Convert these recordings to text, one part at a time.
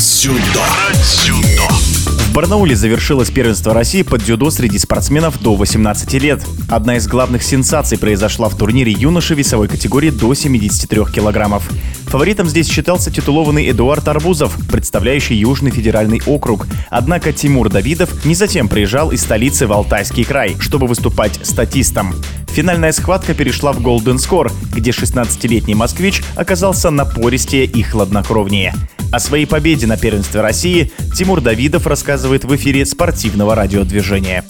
дзюдо. Дзюдо. В Барнауле завершилось первенство России под дзюдо среди спортсменов до 18 лет. Одна из главных сенсаций произошла в турнире юноши весовой категории до 73 килограммов. Фаворитом здесь считался титулованный Эдуард Арбузов, представляющий Южный федеральный округ. Однако Тимур Давидов не затем приезжал из столицы в Алтайский край, чтобы выступать статистом. Финальная схватка перешла в Golden Score, где 16-летний москвич оказался напористее и хладнокровнее. О своей победе на первенстве России Тимур Давидов рассказывает в эфире спортивного радиодвижения.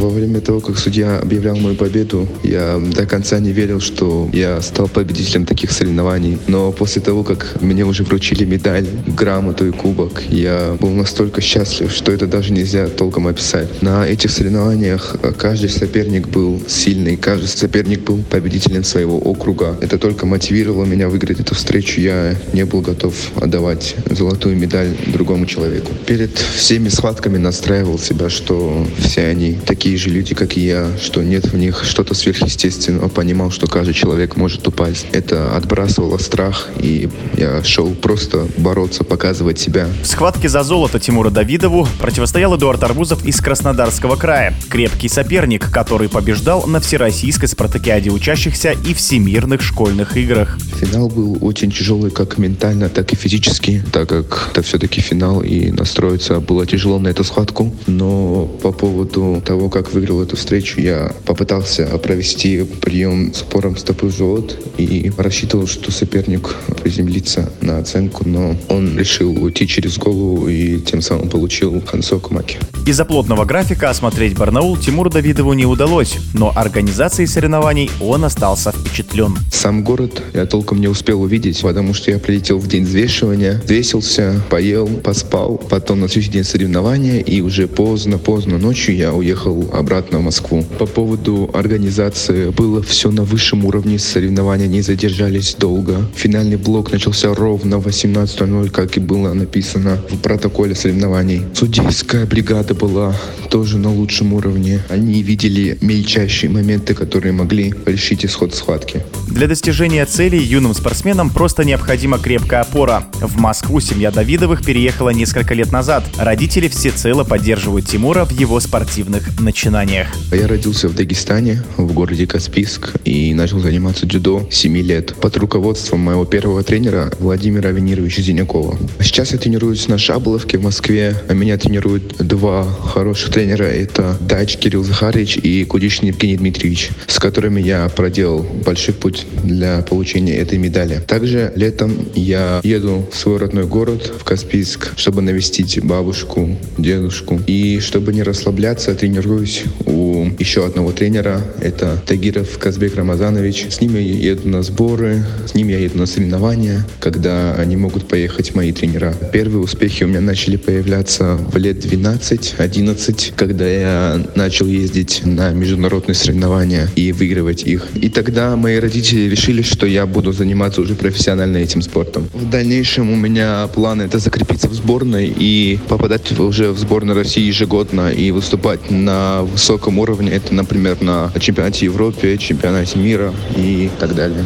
Во время того, как судья объявлял мою победу, я до конца не верил, что я стал победителем таких соревнований. Но после того, как мне уже вручили медаль, грамоту и кубок, я был настолько счастлив, что это даже нельзя толком описать. На этих соревнованиях каждый соперник был сильный, каждый соперник был победителем своего округа. Это только мотивировало меня выиграть эту встречу. Я не был готов отдавать золотую медаль другому человеку. Перед всеми схватками настраивал себя, что все они такие же люди, как и я, что нет в них что-то сверхъестественного, понимал, что каждый человек может упасть. Это отбрасывало страх, и я шел просто бороться, показывать себя. В схватке за золото Тимура Давидову противостоял Эдуард Арбузов из Краснодарского края. Крепкий соперник, который побеждал на всероссийской спартакиаде учащихся и всемирных школьных играх. Финал был очень тяжелый как ментально, так и физически, так как это все-таки финал, и настроиться было тяжело на эту схватку. Но по поводу того, как выиграл эту встречу, я попытался провести прием с упором стопы в живот и рассчитывал, что соперник приземлится на оценку, но он решил уйти через голову и тем самым получил концовку маки. Из-за плотного графика осмотреть Барнаул Тимуру Давидову не удалось, но организацией соревнований он остался впечатлен. Сам город я толком не успел увидеть, потому что я прилетел в день взвешивания, взвесился, поел, поспал, потом на следующий день соревнования, и уже поздно-поздно ночью я уехал обратно в Москву. По поводу организации было все на высшем уровне, соревнования не задержались долго. Финальный блок начался ровно в 18.00, как и было написано в протоколе соревнований. Судейская бригада была тоже на лучшем уровне. Они видели мельчайшие моменты, которые могли решить исход схватки. Для достижения целей юным спортсменам просто необходима крепкая опора. В Москву семья Давидовых переехала несколько лет назад. Родители всецело поддерживают Тимура в его спортивных начинаниях. Я родился в Дагестане, в городе Каспийск, и начал заниматься дзюдо 7 лет под руководством моего первого тренера Владимира Венировича Зинякова. Сейчас я тренируюсь на Шаболовке в Москве, а меня тренируют два хороших тренера. Это Дач Кирилл Захарович и Кудишин Евгений Дмитриевич, с которыми я проделал большой путь для получения этой медали. Также летом я еду в свой родной город, в Каспийск, чтобы навестить бабушку, дедушку. И чтобы не расслабляться, тренируюсь у еще одного тренера. Это Тагиров Казбек Рамазанович. С ним я еду на сборы, с ним я еду на соревнования, когда они могут поехать мои тренера. Первые успехи у меня начали появляться в лет 12-11, когда я начал ездить на международные соревнования и выигрывать их. И тогда мои родители решили, что я буду заниматься уже профессионально этим спортом. В дальнейшем у меня план это закрепиться в сборной и попадать уже в сборную России ежегодно и выступать на высоком уровне. Это, например, на чемпионате Европы, чемпионате мира и так далее.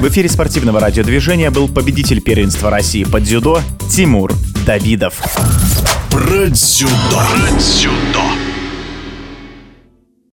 В эфире спортивного радиодвижения был победитель первенства России по дзюдо Тимур Давидов. Про дзюдо. Про дзюдо.